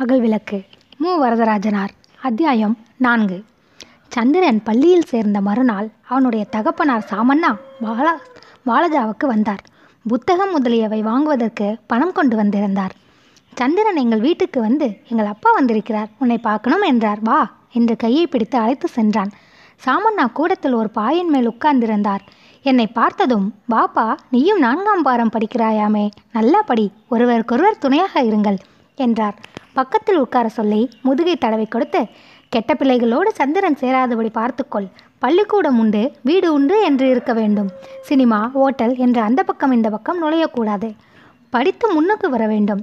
அகல்விளக்கு. மு. வரதராஜனார். அத்தியாயம் நான்கு. சந்திரன் பள்ளியில் சேர்ந்த மறுநாள் அவனுடைய தகப்பனார் சாமண்ணா பாலா பாலஜாவுக்கு வந்தார். புத்தகம் முதலியவை வாங்குவதற்கு பணம் கொண்டு வந்திருந்தார். சந்திரன் எங்கள் வீட்டுக்கு வந்து எங்கள் அப்பா வந்திருக்கிறார். உன்னை பார்க்கணும் என்றார். வா என்று கையை பிடித்து அழைத்து சென்றான். சாமண்ணா கூடத்தில் ஒரு பாயின் மேல் உட்கார்ந்திருந்தார். என்னை பார்த்ததும் பாப்பா நீயும் நான்காம் பாரம் படிக்கிறாயாமே. நல்லா படி. ஒருவருக்கொருவர் துணையாக இருங்கள். என்றார். பக்கத்தில் உட்கார சொல்லி முதுகை தடவை கொடுத்து கெட்ட பிள்ளைகளோடு சந்திரன் சேராதபடி பார்த்துக்கொள். பள்ளிக்கூடம் உண்டு வீடு உண்டு என்று இருக்க வேண்டும். சினிமா ஓட்டல் என்று அந்த பக்கம் இந்த பக்கம் நுழையக்கூடாது. படித்து முன்னுக்கு வர வேண்டும்.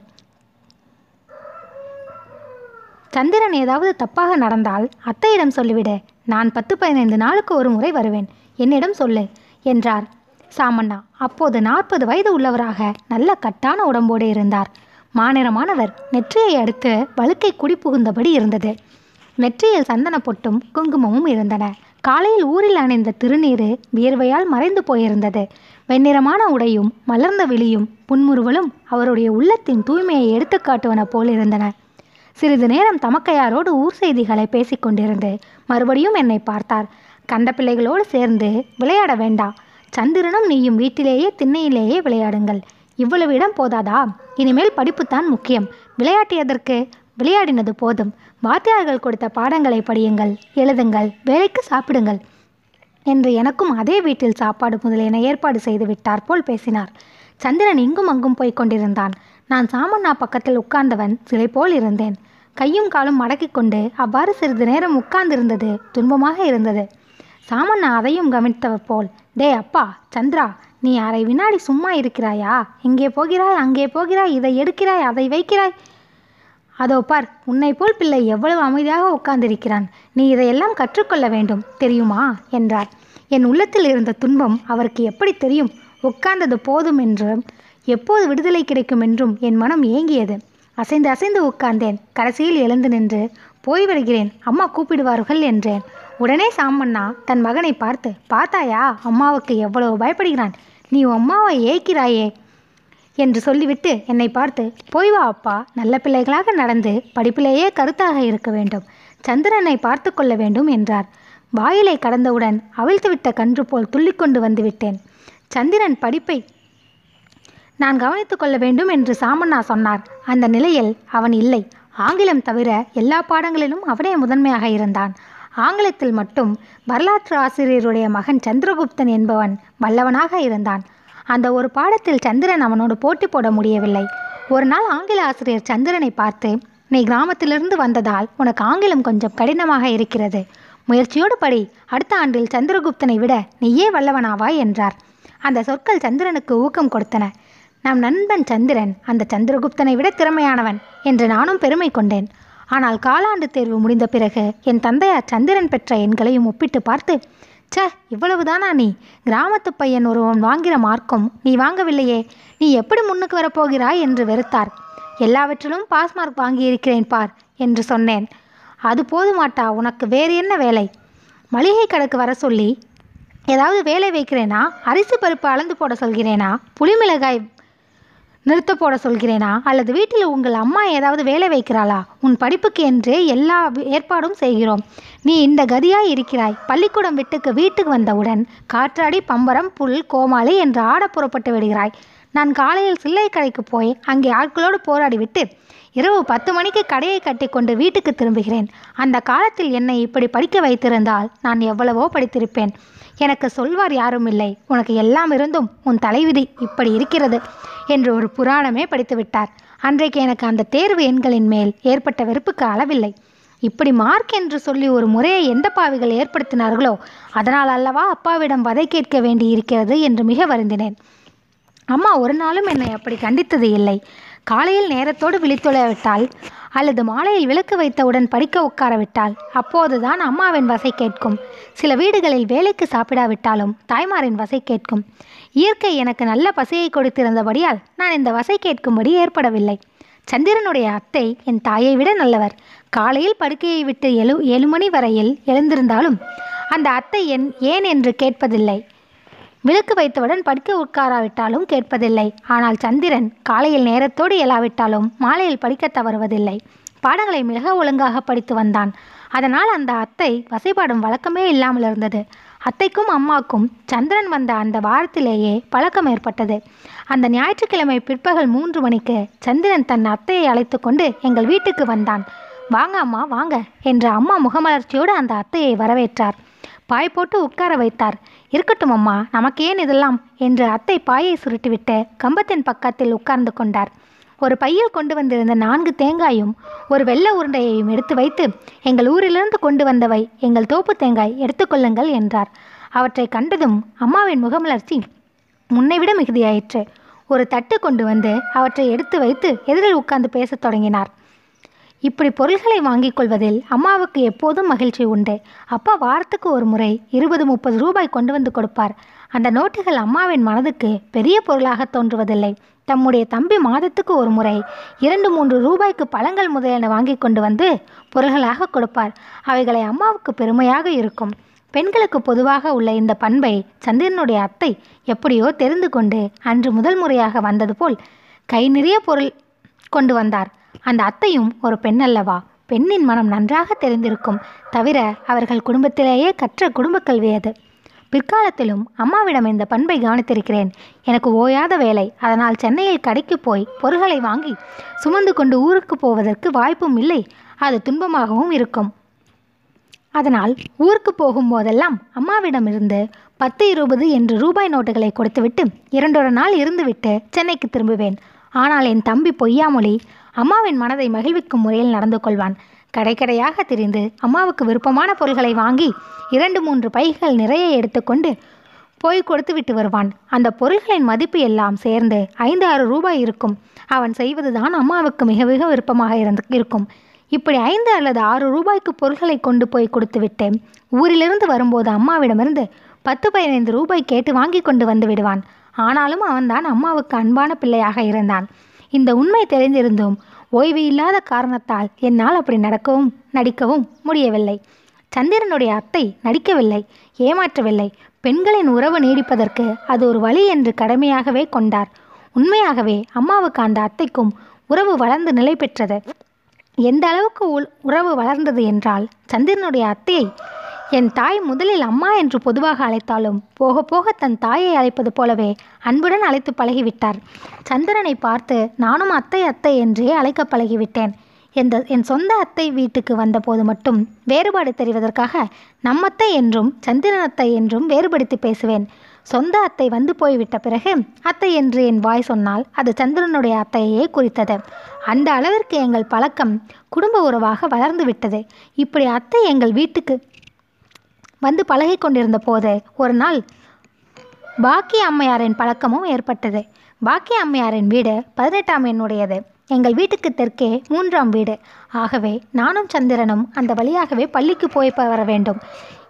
சந்திரன் ஏதாவது தப்பாக நடந்தால் அத்தையிடம் சொல்லிவிடு. நான் பத்து பதினைந்து நாளுக்கு ஒரு முறை வருவேன். என்னிடம் சொல்லு என்றார். சாமண்ணா அப்போது நாற்பது வயது உள்ளவராக நல்ல கட்டான உடம்போடு இருந்தார். மாநிறமானவர் நெற்றியை அடுத்து வழுக்கை குடி புகுந்தபடி இருந்தது. நெற்றியில் சந்தன பொட்டும் குங்குமமும் இருந்தன. காலையில் ஊரில் அணிந்த திருநீறு வியர்வையால் மறைந்து போயிருந்தது. வெண்ணிறமான உடையும் மலர்ந்த விழியும் புன்முறுவலும் அவருடைய உள்ளத்தின் தூய்மையை எடுத்துக்காட்டுவன போல் இருந்தன. சிறிது நேரம் தமக்கையாரோடு ஊர் செய்திகளை பேசிக்கொண்டிருந்து மறுபடியும் என்னை பார்த்தார். கண்ட பிள்ளைகளோடு சேர்ந்து விளையாட வேண்டாம் சந்திரனும் நீயும் வீட்டிலேயே திண்ணையிலேயே விளையாடுங்கள். இவ்வளவு இடம் போதாதா? இனிமேல் படிப்புத்தான் முக்கியம். விளையாட்டியதற்கு விளையாடினது போதும். வாத்தியார்கள் கொடுத்த பாடங்களை படியுங்கள் எழுதுங்கள் வேலைக்கு சாப்பிடுங்கள் என்று எனக்கும் அதே வீட்டில் சாப்பாடு முதலியன ஏற்பாடு செய்து விட்டார் போல் பேசினார். சந்திரன் இங்கும் அங்கும் போய்க் கொண்டிருந்தான். நான் சாமண்ணா பக்கத்தில் உட்கார்ந்தவன் சிலை போல் இருந்தேன். கையும் காலும் மடக்கிக் கொண்டு அவ்வாறு சிறிது நேரம் உட்கார்ந்திருந்தது துன்பமாக இருந்தது. சாமண்ணா அதையும் கவனித்தவர் போல் டே அப்பா சந்திரா நீ அரை வினாடி சும்மா இருக்கிறாயா? இங்கே போகிறாய் அங்கே போகிறாய் இதை எடுக்கிறாய் அதை வைக்கிறாய். அதோ பார் உன்னை போல் பிள்ளை எவ்வளவு அமைதியாக உட்கார்ந்திருக்கிறான். நீ இதையெல்லாம் கற்றுக்கொள்ள வேண்டும் தெரியுமா? என்றார். என் உள்ளத்தில் இருந்த துன்பம் அவருக்கு எப்படி தெரியும்? உட்கார்ந்தது போதும் என்றும் எப்போது விடுதலை கிடைக்கும் என்றும் என் மனம் ஏங்கியது. அசைந்து அசைந்து உட்கார்ந்தேன். கடைசியில் எழுந்து நின்று போய் வருகிறேன் அம்மா கூப்பிடுவார்கள் என்றேன். உடனே சாமண்ணா தன் மகனை பார்த்து பார்த்தாயா அம்மாவுக்கு எவ்வளவு பயப்படுகிறான்? நீ அம்மாவை ஏய்க்கிறாயே என்று சொல்லிவிட்டு என்னை பார்த்து போய் வா அப்பா நல்ல பிள்ளைகளாக நடந்து படிப்பிலேயே கருத்தாக இருக்க வேண்டும். சந்திரனை பார்த்து கொள்ள வேண்டும் என்றார். வாயிலை கடந்தவுடன் அவிழ்த்துவிட்ட கன்று போல் துள்ளிக்கொண்டு வந்துவிட்டேன் சந்திரன் படிப்பை நான் கவனித்துக் கொள்ள வேண்டும் என்று சாமண்ணா சொன்னார். அந்த நிலையில் அவன் இல்லை. ஆங்கிலம் தவிர எல்லா பாடங்களிலும் அவனே முதன்மையாக இருந்தான். ஆங்கிலத்தில் மட்டும் வரலாற்று ஆசிரியருடைய மகன் சந்திரகுப்தன் என்பவன் வல்லவனாக இருந்தான். அந்த ஒரு பாடத்தில் சந்திரன் அவனோடு போட்டி போட முடியவில்லை. ஒரு நாள் ஆங்கில ஆசிரியர் சந்திரனை பார்த்து நீ கிராமத்திலிருந்து வந்ததால் உனக்கு ஆங்கிலம் கொஞ்சம் கடினமாக இருக்கிறது. முயற்சியோடு படி. அடுத்த ஆண்டில் சந்திரகுப்தனை விட நீயே வல்லவனாவாய் என்றார். அந்த சொற்கள் சந்திரனுக்கு ஊக்கம் கொடுத்தன. நம் நண்பன் சந்திரன் அந்த சந்திரகுப்தனை விட திறமையானவன் என்று நானும் பெருமை கொண்டேன். ஆனால் காலாண்டு தேர்வு முடிந்த பிறகு என் தந்தையார் சந்திரன் பெற்ற எண்களையும் ஒப்பிட்டு பார்த்து ச இவ்வளவுதானா நீ? கிராமத்து பையன் ஒருவன் வாங்கிற மார்க்கும் நீ வாங்கவில்லையே. நீ எப்படி முன்னுக்கு வரப்போகிறாய்? என்று வெறுத்தார். எல்லாவற்றிலும் பாஸ் மார்க் வாங்கியிருக்கிறேன் பார் என்று சொன்னேன். அது போதுமாட்டா உனக்கு வேறு என்ன வேலை? மளிகை கடைக்கு வர சொல்லி ஏதாவது வேலை வைக்கிறேனா? அரிசி பருப்பு அளந்து போட சொல்கிறேனா? புளிமிளகாய் நிறுத்த போட சொல்கிறேனா? அல்லது வீட்டில் உங்கள் அம்மா ஏதாவது வேலை வைக்கிறாளா? உன் படிப்புக்கு என்றே எல்லா ஏற்பாடும் செய்கிறோம். நீ இந்த கதியாய் இருக்கிறாய். பள்ளிக்கூடம் விட்டுக்கு வீட்டுக்கு வந்தவுடன் காற்றாடி பம்பரம் புல் கோமாளி என்று ஆட புறப்பட்டு விடுகிறாய். நான் காலையில் சில்லை கடைக்கு போய் அங்கே ஆட்களோடு போராடிவிட்டு இரவு பத்து மணிக்கு கடையை கட்டி கொண்டு வீட்டுக்கு திரும்புகிறேன். அந்த காலத்தில் என்னை இப்படி படிக்க வைத்திருந்தால் நான் எவ்வளவோ படித்திருப்பேன். எனக்கு சொல்வார் யாரும் இல்லை உனக்கு எல்லாம் இருந்தும் உன் தலைவிதி இப்படி இருக்கிறது என்று ஒரு புராணமே படித்துவிட்டார். அன்றைக்கு எனக்கு அந்த தேர்வு எண்களின் மேல் ஏற்பட்ட வெறுப்புக்கு அளவில்லை. இப்படி மார்க் என்று சொல்லி ஒரு முறையை எந்த பாவிகள் ஏற்படுத்தினார்களோ அதனால் அல்லவா அப்பாவிடம் வதை கேட்க வேண்டி இருக்கிறது என்று மிக வருந்தினேன். அம்மா ஒரு நாளும் என்னை அப்படி கண்டித்தது இல்லை. காலையில் நேரத்தோடு விழித்துளைவிட்டால் அல்லது மாலையில் விளக்கு வைத்தவுடன் படிக்க உட்காரவிட்டால் அப்போதுதான் அம்மாவின் வசை கேட்கும். சில வீடுகளில் வேலைக்கு சாப்பிடாவிட்டாலும் தாய்மாரின் வசை கேட்கும். இயற்கை எனக்கு நல்ல பசியை கொடுத்திருந்தபடியால் நான் இந்த வசை கேட்கும்படி ஏற்படவில்லை. சந்திரனுடைய அத்தை என் தாயை விட நல்லவர். காலையில் படுக்கையை விட்டு எழு ஏழு மணி வரையில் எழுந்திருந்தாலும் அந்த அத்தை என் ஏன் என்று கேட்பதில்லை. விளக்கு வைத்தவுடன் படிக்க உட்காராவிட்டாலும் கேட்பதில்லை. ஆனால் சந்திரன் காலையில் நேரத்தோடு எழாவிட்டாலும் மாலையில் படிக்க தவறுவதில்லை. பாடங்களை மிக ஒழுங்காக படித்து வந்தான். அதனால் அந்த அத்தை வசைபாடும் வழக்கமே இல்லாமல் இருந்தது. அத்தைக்கும் அம்மாக்கும் சந்திரன் வந்த அந்த வாரத்திலேயே பழக்கம் ஏற்பட்டது. அந்த ஞாயிற்றுக்கிழமை பிற்பகல் மூன்று மணிக்கு சந்திரன் தன் அத்தையை அழைத்து கொண்டு எங்கள் வீட்டுக்கு வந்தான். வாங்க அம்மா வாங்க என்ற அம்மா முகமலர்ச்சியோடு அந்த அத்தையை வரவேற்றார். பாய் போட்டு உட்கார வைத்தார். இருக்கட்டும் அம்மா நமக்கு ஏன் இதெல்லாம் என்று அத்தை பாயை சுருட்டிவிட்டு கம்பத்தின் பக்கத்தில் உட்கார்ந்து கொண்டார். ஒரு பையில் கொண்டு வந்திருந்த நான்கு தேங்காயும் ஒரு வெள்ளை உருண்டையையும் எடுத்து வைத்து எங்கள் ஊரிலிருந்து கொண்டு வந்தவை எங்கள் தோப்பு தேங்காய் எடுத்துக்கொள்ளுங்கள் என்றார். அவற்றை கண்டதும் அம்மாவின் முகமலர்ச்சி முன்னைவிட மிகுதியாயிற்று. ஒரு தட்டு கொண்டு வந்து அவற்றை எடுத்து வைத்து எதிரில் உட்கார்ந்து பேசத் தொடங்கினார். இப்படி பொருள்களை வாங்கிக் கொள்வதில் அம்மாவுக்கு எப்போதும் மகிழ்ச்சி உண்டு. அப்பா வாரத்துக்கு ஒரு முறை இருபது முப்பது ரூபாய் கொண்டு வந்து கொடுப்பார். அந்த நோட்டுகள் அம்மாவின் மனதுக்கு பெரிய பொருளாக தோன்றுவதில்லை. தம்முடைய தம்பி மாதத்துக்கு ஒரு முறை இரண்டு மூன்று ரூபாய்க்கு பழங்கள் முதலியன வாங்கி கொண்டு வந்து பொருள்களாக கொடுப்பார். அவைகளை அம்மாவுக்கு பெருமையாக இருக்கும். பெண்களுக்கு பொதுவாக உள்ள இந்த பண்பை சந்திரனுடைய அத்தை எப்படியோ தெரிந்து கொண்டு அன்று முதல் முறையாக வந்தது போல் கை நிறைய பொருள் கொண்டு வந்தார். அந்த அத்தையும் ஒரு பெண் அல்லவா பெண்ணின் மனம் நன்றாக தெரிந்திருக்கும். தவிர அவர்கள் குடும்பத்திலேயே கற்ற குடும்பக் கல்வி அது. பிற்காலத்திலும் அம்மாவிடம் இந்த பண்பை கவனித்திருக்கிறேன். எனக்கு ஓயாத வேலை. அதனால் சென்னையில் கடைக்கு போய் பொருள்களை வாங்கி சுமந்து கொண்டு ஊருக்கு போவதற்கு வாய்ப்பும் இல்லை. அது துன்பமாகவும் இருக்கும். அதனால் ஊருக்கு போகும் போதெல்லாம் அம்மாவிடமிருந்து பத்து இருபது என்று ரூபாய் நோட்டுகளை கொடுத்துவிட்டு இரண்டொரு நாள் இருந்துவிட்டு சென்னைக்கு திரும்புவேன். ஆனால் என் தம்பி பொய்யாமொழி அம்மாவின் மனதை மகிழ்விக்கும் முறையில் நடந்து கொள்வான். கடைக்கடையாக திரிந்து அம்மாவுக்கு விருப்பமான பொருள்களை வாங்கி இரண்டு மூன்று பைகள் நிறைய எடுத்துக்கொண்டு போய் கொடுத்து விட்டு வருவான். அந்த பொருள்களின் மதிப்பு எல்லாம் சேர்ந்து ஐந்து ஆறு ரூபாய் இருக்கும். அவன் செய்வதுதான் அம்மாவுக்கு மிக மிக விருப்பமாக இருந்து இருக்கும். இப்படி ஐந்து அல்லது ஆறு ரூபாய்க்கு பொருள்களை கொண்டு போய் கொடுத்துவிட்டு ஊரிலிருந்து வரும்போது அம்மாவிடமிருந்து பத்து பதினைந்து ரூபாய் கேட்டு வாங்கி கொண்டு வந்து விடுவான். ஆனாலும் அவன்தான் அம்மாவுக்கு அன்பான பிள்ளையாக இருந்தான். இந்த உண்மை தெரிந்திருந்தும் ஓய்வு இல்லாத காரணத்தால் என்னால் அப்படி நடக்கவும் நடிக்கவும் முடியவில்லை. சந்திரனுடைய அத்தை நடிக்கவில்லை ஏமாற்றவில்லை. பெண்களின் உறவு நீடிப்பதற்கு அது ஒரு வழி என்று கடமையாகவே கொண்டார். உண்மையாகவே அம்மாவுக்கு அந்த அத்தைக்கும் உறவு வளர்ந்து நிலை பெற்றது. எந்த அளவுக்கு உள் உறவு வளர்ந்தது என்றால் சந்திரனுடைய அத்தையை என் தாய் முதலில் அம்மா என்று பொதுவாக அழைத்தாலும் போக போக தன் தாயை அழைப்பது போலவே அன்புடன் அழைத்து பழகிவிட்டார். சந்திரனை பார்த்து நானும் அத்தை அத்தை என்றே அழைக்க பழகிவிட்டேன். எந்த என் சொந்த அத்தை வீட்டுக்கு வந்தபோது மட்டும் வேறுபாடு தெரிவதற்காக நம்மத்தை என்றும் சந்திரன் அத்தை என்றும் வேறுபடுத்தி பேசுவேன். சொந்த அத்தை வந்து போய்விட்ட பிறகு அத்தை என்று என் வாய் சொன்னால் அது சந்திரனுடைய அத்தையே குறித்தது. அந்த அளவிற்கு எங்கள் பழக்கம் குடும்ப உறவாக வளர்ந்து விட்டது. இப்படி அத்தை எங்கள் வீட்டுக்கு வந்து பழகி கொண்டிருந்த போது ஒரு நாள் பாக்கிய அம்மையாரின் பழக்கமும் ஏற்பட்டது. பாக்கிய அம்மையாரின் வீடு பதினெட்டாம் எண்ணுடையது. எங்கள் வீட்டுக்கு தெற்கே மூன்றாம் வீடு. ஆகவே நானும் சந்திரனும் அந்த வழியாகவே பள்ளிக்கு போய் வர வேண்டும்.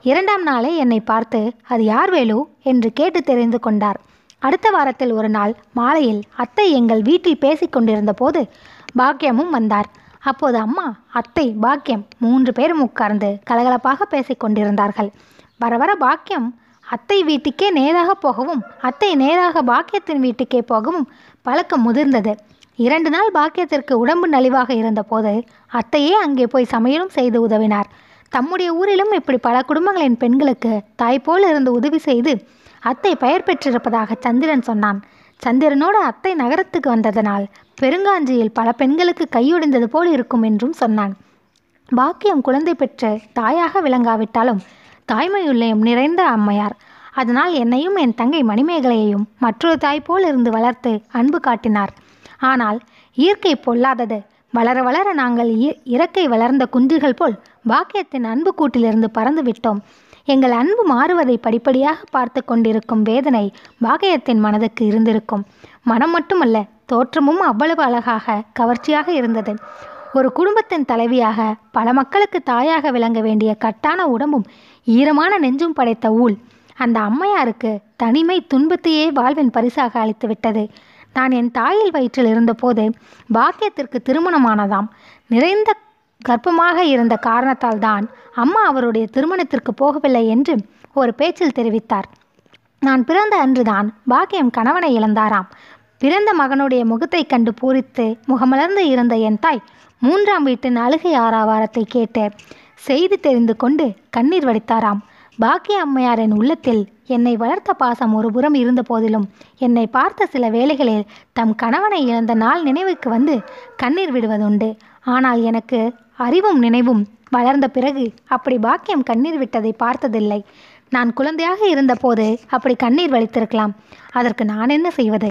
இரண்டாம் நாளே என்னை பார்த்து அது யார் வேலு? என்று கேட்டு தெரிந்து கொண்டார். அடுத்த வாரத்தில் ஒரு நாள் மாலையில் அத்தை எங்கள் வீட்டில் பேசிக்கொண்டிருந்த போது பாக்கியமும் வந்தார். அப்போது அம்மா அத்தை பாக்கியம் மூன்று பேரும் உட்கார்ந்து கலகலப்பாக பேசிக் கொண்டிருந்தார்கள். வர வர பாக்கியம் அத்தை வீட்டுக்கே நேராக போகவும் அத்தை நேராக பாக்கியத்தின் வீட்டுக்கே போகவும் பழக்கம் முதிர்ந்தது. இரண்டு நாள் பாக்கியத்திற்கு உடம்பு நலிவாக இருந்தபோது அத்தையே அங்கே போய் சமையலும் செய்து உதவினார். தம்முடைய ஊரிலும் இப்படி பல குடும்பங்களின் பெண்களுக்கு தாய் போல் இருந்து உதவி செய்து அத்தை பெயர் பெற்றிருப்பதாக சந்திரன் சொன்னான். சந்திரனோட அத்தை நகரத்துக்கு வந்ததனால் பெருங்காஞ்சியில் பல பெண்களுக்கு கையொடிந்தது போல் இருக்கும் என்றும் சொன்னான். பாக்கியம் குழந்தை பெற்ற தாயாக விளங்காவிட்டாலும் தாய்மையுள்ளயம் நிறைந்த அம்மையார். அதனால் என்னையும் என் தங்கை மணிமேகலையையும் மற்றொரு தாய் போல் இருந்து வளர்த்து அன்பு காட்டினார். ஆனால் இயற்கை பொல்லாதது. வளர வளர நாங்கள் இ- இறக்கை வளர்ந்த குஞ்சுகள் போல் பாக்கியத்தின் அன்பு கூட்டிலிருந்து பறந்து விட்டோம் எங்கள் அன்பு மாறுவதை படிப்படியாக பார்த்து கொண்டிருக்கும் வேதனை பாகயத்தின் மனதுக்கு இருந்திருக்கும். மனம் மட்டுமல்ல தோற்றமும் அவ்வளவு அழகாக கவர்ச்சியாக இருந்தது. ஒரு குடும்பத்தின் தலைவியாக பல மக்களுக்கு தாயாக விளங்க வேண்டிய கட்டான உடம்பும் ஈரமான நெஞ்சும் படைத்த ஊழ் அந்த அம்மையாருக்கு தனிமை துன்பத்தையே வாழ்வின் பரிசாக அளித்து விட்டது நான் என் தாயில் வயிற்றில் இருந்தபோது பாக்கியத்திற்கு திருமணமானதாம். நிறைந்த கர்ப்பமாக இருந்த காரணத்தால் தான் அம்மா அவருடைய திருமணத்திற்கு போகவில்லை என்று ஒரு பேச்சில் தெரிவித்தார். நான் பிறந்த அன்றுதான் பாக்கியம் கணவனை இழந்தாராம். பிறந்த மகனுடைய முகத்தை கண்டு பூரித்து முகமலர்ந்து இருந்த என் தாய் மூன்றாம் வீட்டின் அழுகை ஆறாவாரத்தை கேட்டு செய்தி தெரிந்து கொண்டு கண்ணீர் வடித்தாராம். பாக்கிய அம்மையாரின் உள்ளத்தில் என்னை வளர்த்த பாசம் ஒரு புறம் இருந்த போதிலும் என்னை பார்த்த சில வேளைகளில் தம் கணவனை இழந்த நாள் நினைவுக்கு வந்து கண்ணீர் விடுவதுண்டு. ஆனால் எனக்கு அறிவும் நினைவும் வளர்ந்த பிறகு அப்படி பாக்கியம் கண்ணீர் விட்டதை பார்த்ததில்லை. நான் குழந்தையாக இருந்தபோது அப்படி கண்ணீர் வலித்திருக்கலாம் அதற்கு நான் என்ன செய்வது?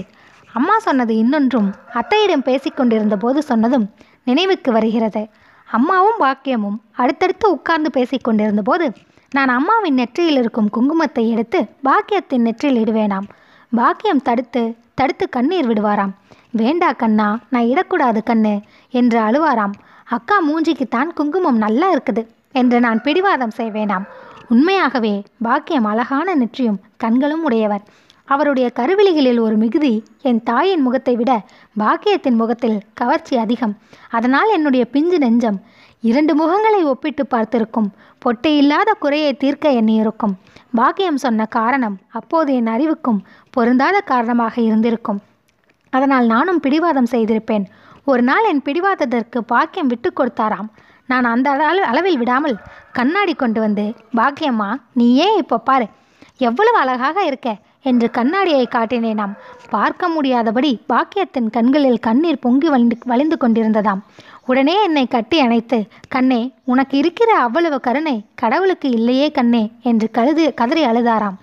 அம்மா சொன்னது இன்னொன்றும் அத்தையிடம் பேசிக்கொண்டிருந்த போது சொன்னதும் நினைவுக்கு வருகிறது. அம்மாவும் பாக்கியமும் அடுத்தடுத்து உட்கார்ந்து பேசிக்கொண்டிருந்த போது நான் அம்மாவின் நெற்றியில் இருக்கும் குங்குமத்தை எடுத்து பாக்கியத்தின் நெற்றியில் இடுவேனாம். பாக்கியம் தடுத்து தடுத்து கண்ணீர் விடுவாராம். வேண்டா கண்ணா நான் இடக்கூடாது கண்ணு என்று அழுவாராம். அக்கா மூஞ்சிக்குத்தான் குங்குமம் நல்லா இருக்குது என்று நான் பிடிவாதம் செய்வேனாம் உண்மையாகவே பாக்கியம் அழகான நெற்றியும் கண்களும் உடையவர். அவருடைய கருவிழிகளில் ஒரு மிகுதி என் தாயின் முகத்தை விட பாக்கியத்தின் முகத்தில் கவர்ச்சி அதிகம். அதனால் என்னுடைய பிஞ்சு நெஞ்சம் இரண்டு முகங்களை ஒப்பிட்டு பார்த்திருக்கும். பொட்டை இல்லாத குறையை தீர்க்க எண்ணியிருக்கும். பாக்கியம் சொன்ன காரணம் அப்போது என் அறிவுக்கும் பொருந்தாத காரணமாக இருந்திருக்கும். அதனால் நானும் பிடிவாதம் செய்திருப்பேன். ஒரு நாள் என் பிடிவாதத்திற்கு பாக்கியம் விட்டு கொடுத்தாராம். நான் அந்த அளவு அளவில் விடாமல் கண்ணாடி கொண்டு வந்து பாக்கியம்மா நீ ஏன் இப்போ பாரு? எவ்வளவு அழகாக இருக்க என்று கண்ணாடியை காட்டினேனாம். பார்க்க முடியாதபடி பாக்கியத்தின் கண்களில் கண்ணீர் பொங்கி வழிந்து வழிந்து கொண்டிருந்ததாம். உடனே என்னை கட்டி அணைத்து கண்ணே உனக்கு இருக்கிற அவ்வளவு கருணை கடவுளுக்கு இல்லையே கண்ணே என்று கருது கதறி அழுதாராம்.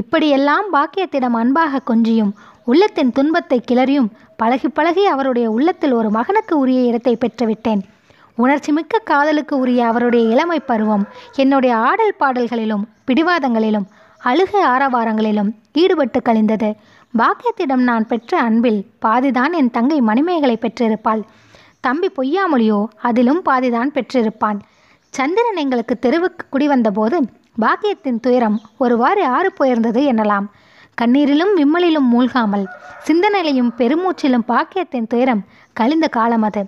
இப்படியெல்லாம் பாக்கியத்திடம் அன்பாக கொஞ்சியும் உள்ளத்தின் துன்பத்தை கிளறியும் பழகி பழகி அவருடைய உள்ளத்தில் ஒரு மகனுக்கு உரிய இடத்தை பெற்றுவிட்டேன். உணர்ச்சிமிக்க காதலுக்கு உரிய அவருடைய இளமை பருவம் என்னுடைய ஆடல் பாடல்களிலும் பிடிவாதங்களிலும் அழுகை ஆரவாரங்களிலும் ஈடுபட்டு கழிந்தது. பாக்கியத்திடம் நான் பெற்ற அன்பில் பாதிதான் என் தங்கை மணிமேகலை பெற்றிருப்பாள். தம்பி பொய்யாமொழியோ அதிலும் பாதிதான் பெற்றிருப்பான். சந்திரன் எங்களுக்கு தெருவுக்கு குடிவந்தபோது பாக்கியத்தின் துயரம் ஒருவாறு ஆறு போயிருந்தது எனலாம். கண்ணீரிலும் விம்மலிலும் மூழ்காமல் சிந்தனையிலையும் பெருமூச்சிலும் பாக்கியத்தின் துயரம் கழிந்த காலம் அது.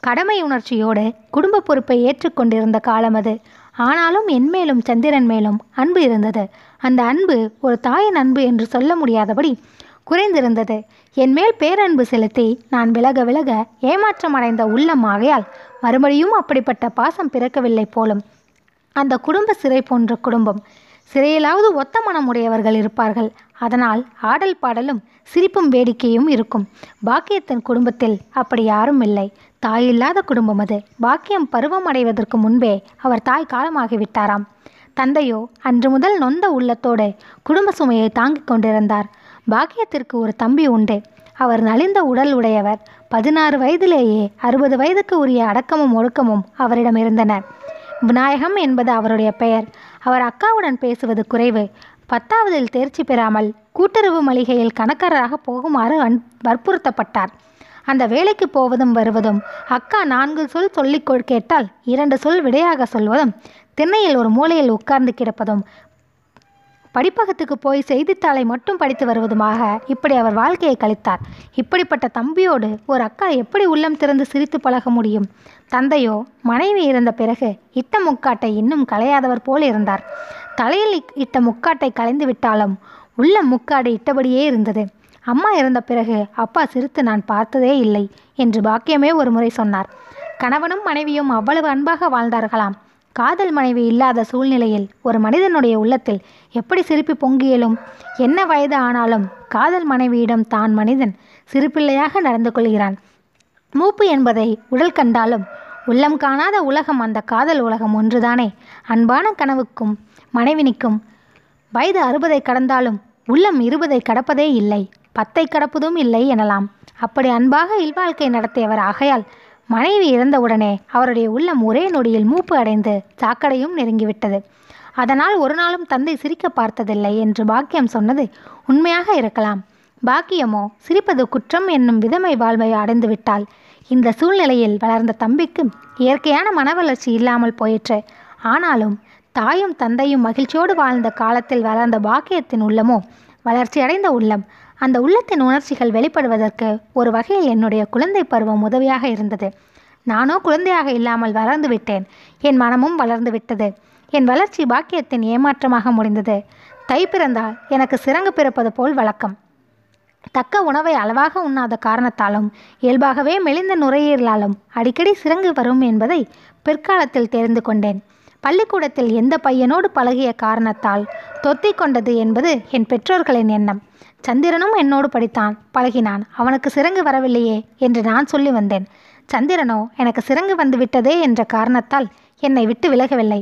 கடமை உணர்ச்சியோடு குடும்ப பொறுப்பை ஏற்றுக்கொண்டிருந்த காலம் அது. ஆனாலும் என் மேலும் சந்திரன் மேலும் அன்பு இருந்தது. அந்த அன்பு ஒரு தாயின் அன்பு என்று சொல்ல முடியாதபடி குறைந்திருந்தது. என் மேல் பேரன்பு செலுத்தி நான் விலக விலக ஏமாற்றம் அடைந்த உள்ளம் ஆகையால் மறுபடியும் அப்படிப்பட்ட பாசம் பிறக்கவில்லை போலும். அந்த குடும்ப சிறை போன்ற குடும்பம் சிறையிலாவது ஒத்த மனம் உடையவர்கள் இருப்பார்கள். அதனால் ஆடல் பாடலும் சிரிப்பும் வேடிக்கையும் இருக்கும். பாக்கியத்தின் குடும்பத்தில் அப்படி யாரும் இல்லை. தாயில்லாத குடும்பம் அது. பாக்கியம் பருவம் அடைவதற்கு முன்பே அவர் தாய் காலமாகிவிட்டாராம் தந்தையோ அன்று முதல் நொந்த உள்ளத்தோடு குடும்ப சுமையை தாங்கிக் கொண்டிருந்தார். பாக்கியத்திற்கு ஒரு தம்பி உண்டு. அவர் நலிந்த உடல் உடையவர். பதினாறு வயதிலேயே அறுபது வயதுக்கு உரிய அடக்கமும் ஒழுக்கமும் அவரிடம் இருந்தன விநாயகம் என்பது அவருடைய பெயர். அவர் அக்காவுடன் பேசுவது குறைவு. பத்தாவதில் தேர்ச்சி பெறாமல் கூட்டுறவு மளிகையில் கணக்காரராக போகுமாறு அன் வற்புறுத்தப்பட்டார். அந்த வேலைக்கு போவதும் வருவதும் அக்கா நான்கு சொல் சொல்லிக் கொள் கேட்டால் இரண்டு சொல் விடையாக சொல்வதும் திண்ணையில் ஒரு மூலையில் உட்கார்ந்து கிடப்பதும் படிப்பகத்துக்கு போய் செய்தித்தாளை மட்டும் படித்து வருவதுமாக இப்படி அவர் வாழ்க்கையை கழித்தார். இப்படிப்பட்ட தம்பியோடு ஒரு அக்கா எப்படி உள்ளம் திறந்து சிரித்து பழக முடியும்? தந்தையோ மனைவி இருந்த பிறகு இட்ட முக்காட்டை இன்னும் களையாதவர் போல் இருந்தார். தலையில் இட்ட முக்காட்டை களைந்து விட்டாலும் உள்ள முக்காடு இட்டபடியே இருந்தது. அம்மா இறந்த பிறகு அப்பா சிரித்து நான் பார்த்ததே இல்லை என்று பாக்கியமே ஒரு முறை சொன்னார். கணவனும் மனைவியும் அவ்வளவு அன்பாக வாழ்ந்தார்களாம். காதல் மனைவி இல்லாத சூழ்நிலையில் ஒரு மனிதனுடைய உள்ளத்தில் எப்படி சிரிப்பு பொங்கியலும் என்ன வயது ஆனாலும் காதல் மனைவியிடம் தான் மனிதன் சிரிப்பிள்ளையாக நடந்து கொள்கிறான். மூப்பு என்பதை உடல் கண்டாலும் உள்ளம் காணாத உலகம் அந்த காதல் உலகம் ஒன்றுதானே. அன்பான கனவுக்கும் மனைவினிக்கும் வயது அறுபதை கடந்தாலும் உள்ளம் இருபதை கடப்பதே இல்லை. பத்தை கடப்பதும் இல்லை எனலாம். அப்படி அன்பாக இல்வாழ்க்கை நடத்தியவர் ஆகையால் மனைவி இறந்தவுடனே அவருடைய உள்ளம் ஒரே நொடியில் மூப்பு அடைந்து சாக்கடையும் நெருங்கிவிட்டது. அதனால் ஒரு நாளும் தந்தை சிரிக்க பார்த்ததில்லை என்று பாக்கியம் சொன்னது உண்மையாக இருக்கலாம். பாக்கியமோ சிரிப்பது குற்றம் என்னும் விதமை வாழ்வை அடைந்துவிட்டால் இந்த சூழ்நிலையில் வளர்ந்த தம்பிக்கு இயற்கையான மனவளர்ச்சி இல்லாமல் போயிற்று. ஆனாலும் தாயும் தந்தையும் மகிழ்ச்சியோடு வாழ்ந்த காலத்தில் வளர்ந்த பாக்கியத்தின் உள்ளமோ வளர்ச்சியடைந்த உள்ளம் அந்த உள்ளத்தின் உணர்ச்சிகள் வெளிப்படுவதற்கு ஒரு வகையில் என்னுடைய குழந்தை பருவம் உதவியாக இருந்தது. நானோ குழந்தையாக இல்லாமல் வளர்ந்து விட்டேன். என் மனமும் வளர்ந்து விட்டது. என் வளர்ச்சி பாக்கியத்தின் ஏமாற்றமாக முடிந்தது. தை பிறந்தால் எனக்கு சிறங்கு பிறப்பது போல் வழக்கம். தக்க உணவை அளவாக உண்ணாத காரணத்தாலும் இயல்பாகவே மெலிந்த நுரையீரலாலும் அடிக்கடி சிறங்கு வரும் என்பதை பிற்காலத்தில் தெரிந்து கொண்டேன். பள்ளிக்கூடத்தில் எந்த பையனோடு பழகிய காரணத்தால் தொத்தி கொண்டது என்பது என் பெற்றோர்களின் எண்ணம். சந்திரனும் என்னோடு படித்தான் பழகினான். அவனுக்கு சிறங்கு வரவில்லையே என்று நான் சொல்லி வந்தேன். சந்திரனோ எனக்கு சிறங்கு வந்து விட்டதே என்ற காரணத்தால் என்னை விட்டு விலகவில்லை.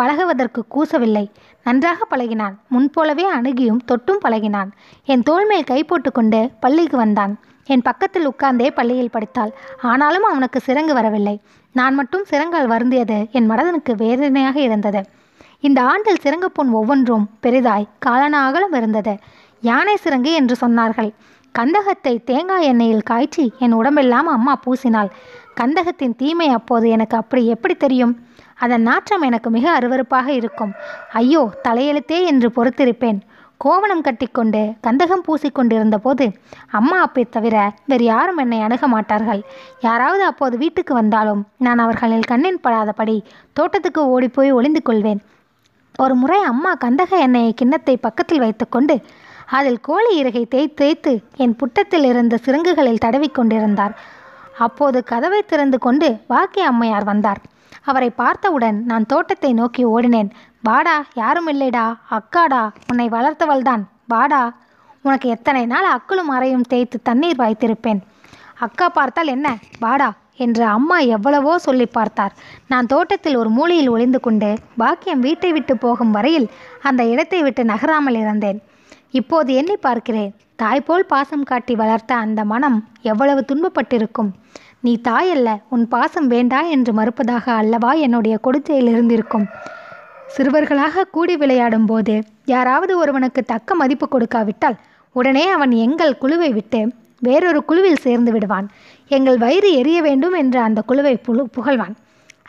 பழகுவதற்கு கூசவில்லை. நன்றாக பழகினான் முன்போலவே அணுகியும் தொட்டும் பழகினான் என் தோள்மேல் கை போட்டுக்கொண்டு பள்ளிக்கு வந்தான். என் பக்கத்தில் உட்கார்ந்தே பள்ளியில் படித்தாள். ஆனாலும் அவனுக்கு சிறங்கு வரவில்லை. நான் மட்டும் சிறங்கால் வருந்தியது என் மனதனுக்கு வேதனையாக இருந்தது. இந்த ஆண்டில் சிறங்கு புண் ஒவ்வொன்றும் பெரிதாய் காலன அகலம் இருந்தது. யானை சிறங்கு என்று சொன்னார்கள். கந்தகத்தை தேங்காய் எண்ணெயில் காய்ச்சி என் உடம்பெல்லாம் அம்மா பூசினாள். கந்தகத்தின் தீமை அப்போது எனக்கு அப்படி எப்படி தெரியும்? அதன் நாற்றம் எனக்கு மிக அருவருப்பாக இருக்கும். ஐயோ தலையெழுத்தே என்று பொறுத்திருப்பேன். கோவணம் கட்டிக்கொண்டு கந்தகம் பூசிக்கொண்டிருந்த போது அம்மா அப்பை தவிர வேறு யாரும் என்னை அணுக மாட்டார்கள். யாராவது அப்போது வீட்டுக்கு வந்தாலும் நான் அவர்களில் கண்ணின் படாதபடி தோட்டத்துக்கு ஓடிப்போய் ஒளிந்து கொள்வேன் ஒரு முறை அம்மா கந்தக எண்ணெயை கிண்ணத்தை பக்கத்தில் வைத்துக்கொண்டு அதில் கோழி இறகை தேய்த்து தேய்த்து என் புட்டத்தில் இருந்த சிறங்குகளில் தடவி கொண்டிருந்தார் அப்போது கதவை திறந்து கொண்டு வாக்கிய அம்மையார் வந்தார். அவரை பார்த்தவுடன் நான் தோட்டத்தை நோக்கி ஓடினேன். வாடா யாரும் இல்லைடா. அக்காடா உன்னை வளர்த்தவள்தான் வாடா. உனக்கு எத்தனை நாள் அக்களும் அறையும் தேய்த்து தண்ணீர் வாய்த்திருப்பேன் அக்கா பார்த்தால் என்ன? வாடா என்று அம்மா எவ்வளவோ சொல்லி பார்த்தார். நான் தோட்டத்தில் ஒரு மூலையில் ஒளிந்து கொண்டு பாக்கியம் வீட்டை விட்டு போகும் வரையில் அந்த இடத்தை விட்டு நகராமல் இருந்தேன். இப்போது எண்ணி பார்க்கிறேன். தாய்போல் பாசம் காட்டி வளர்த்த அந்த மனம் எவ்வளவு துன்பப்பட்டிருக்கும். நீ தாயல்ல உன் பாசம் வேண்டா என்று மறுப்பதாக அல்லவா என்னுடைய கொடுச்சையில் இருந்திருக்கும். சிறுவர்களாக கூடி விளையாடும் போது யாராவது ஒருவனுக்கு தக்க மதிப்பு கொடுக்காவிட்டால் உடனே அவன் எங்கள் குழுவை விட்டு வேறொரு குழுவில் சேர்ந்து விடுவான். எங்கள் வயிறு எரிய வேண்டும் என்று அந்த குழுவை புழு புகழ்வான்.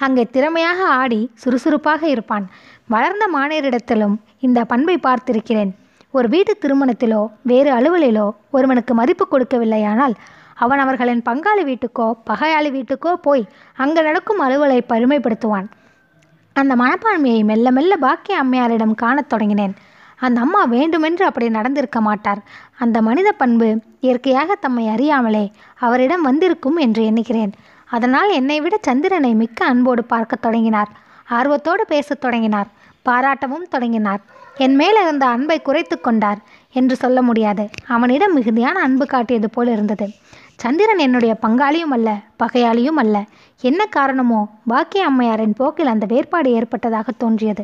அங்கே திறமையாக ஆடி சுறுசுறுப்பாக இருப்பான். வளர்ந்த மாணவரிடத்திலும் இந்த பண்பை பார்த்திருக்கிறேன். ஒரு வீட்டு திருமணத்திலோ வேறு அலுவலிலோ ஒருவனுக்கு மதிப்பு கொடுக்கவில்லையானால் அவன் அவர்களின் பங்காளி வீட்டுக்கோ பகையாளி வீட்டுக்கோ போய் அங்கு நடக்கும் அலுவலை பெருமைப்படுத்துவான். அந்த மனப்பான்மையை மெல்ல மெல்ல பாக்கிய அம்மையாரிடம் காணத் தொடங்கினேன். அந்த அம்மா வேண்டுமென்று அப்படி நடந்திருக்க மாட்டார். அந்த மனித பண்பு இயற்கையாக தம்மை அறியாமலே அவரிடம் வந்திருக்கும் என்று எண்ணுகிறேன். அதனால் என்னை விட சந்திரனை மிக்க அன்போடு பார்க்கத் தொடங்கினார். ஆர்வத்தோடு பேசத் தொடங்கினார். பாராட்டவும் தொடங்கினார். என் மேல் இருந்த அன்பை குறைத்து கொண்டார் என்று சொல்ல முடியாது. அவனிடம் மிகுதியான அன்பு காட்டியது போல் இருந்தது. சந்திரன் என்னுடைய பங்காளியும் அல்ல பகையாளியும் அல்ல. என்ன காரணமோ பாக்கிய அம்மையாரின் போக்கில் அந்த வேறுபாடு ஏற்பட்டதாக தோன்றியது.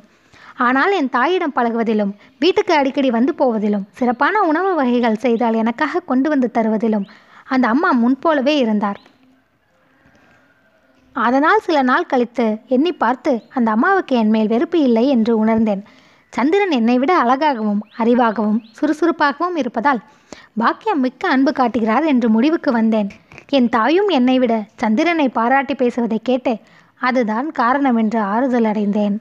ஆனால் என் தாயிடம் பழகுவதிலும் வீட்டுக்கு அடிக்கடி வந்து போவதிலும் சிறப்பான உணவு வகைகள் செய்தால் எனக்காக கொண்டு வந்து தருவதிலும் அந்த அம்மா முன்போலவே இருந்தார். அதனால் சில நாள் கழித்து எண்ணி பார்த்து அந்த அம்மாவுக்கு என் மேல் வெறுப்பு இல்லை என்று உணர்ந்தேன். சந்திரன் என்னை விட அழகாகவும் அறிவாகவும் சுறுசுறுப்பாகவும் இருப்பதால் பாக்கியம் மிக்க அன்பு காட்டுகிறார் என்று முடிவுக்கு வந்தேன். என் தாயும் என்னை விட சந்திரனை பாராட்டி பேசுவதை கேட்டு அதுதான் காரணம் என்று ஆறுதல் அடைந்தேன்.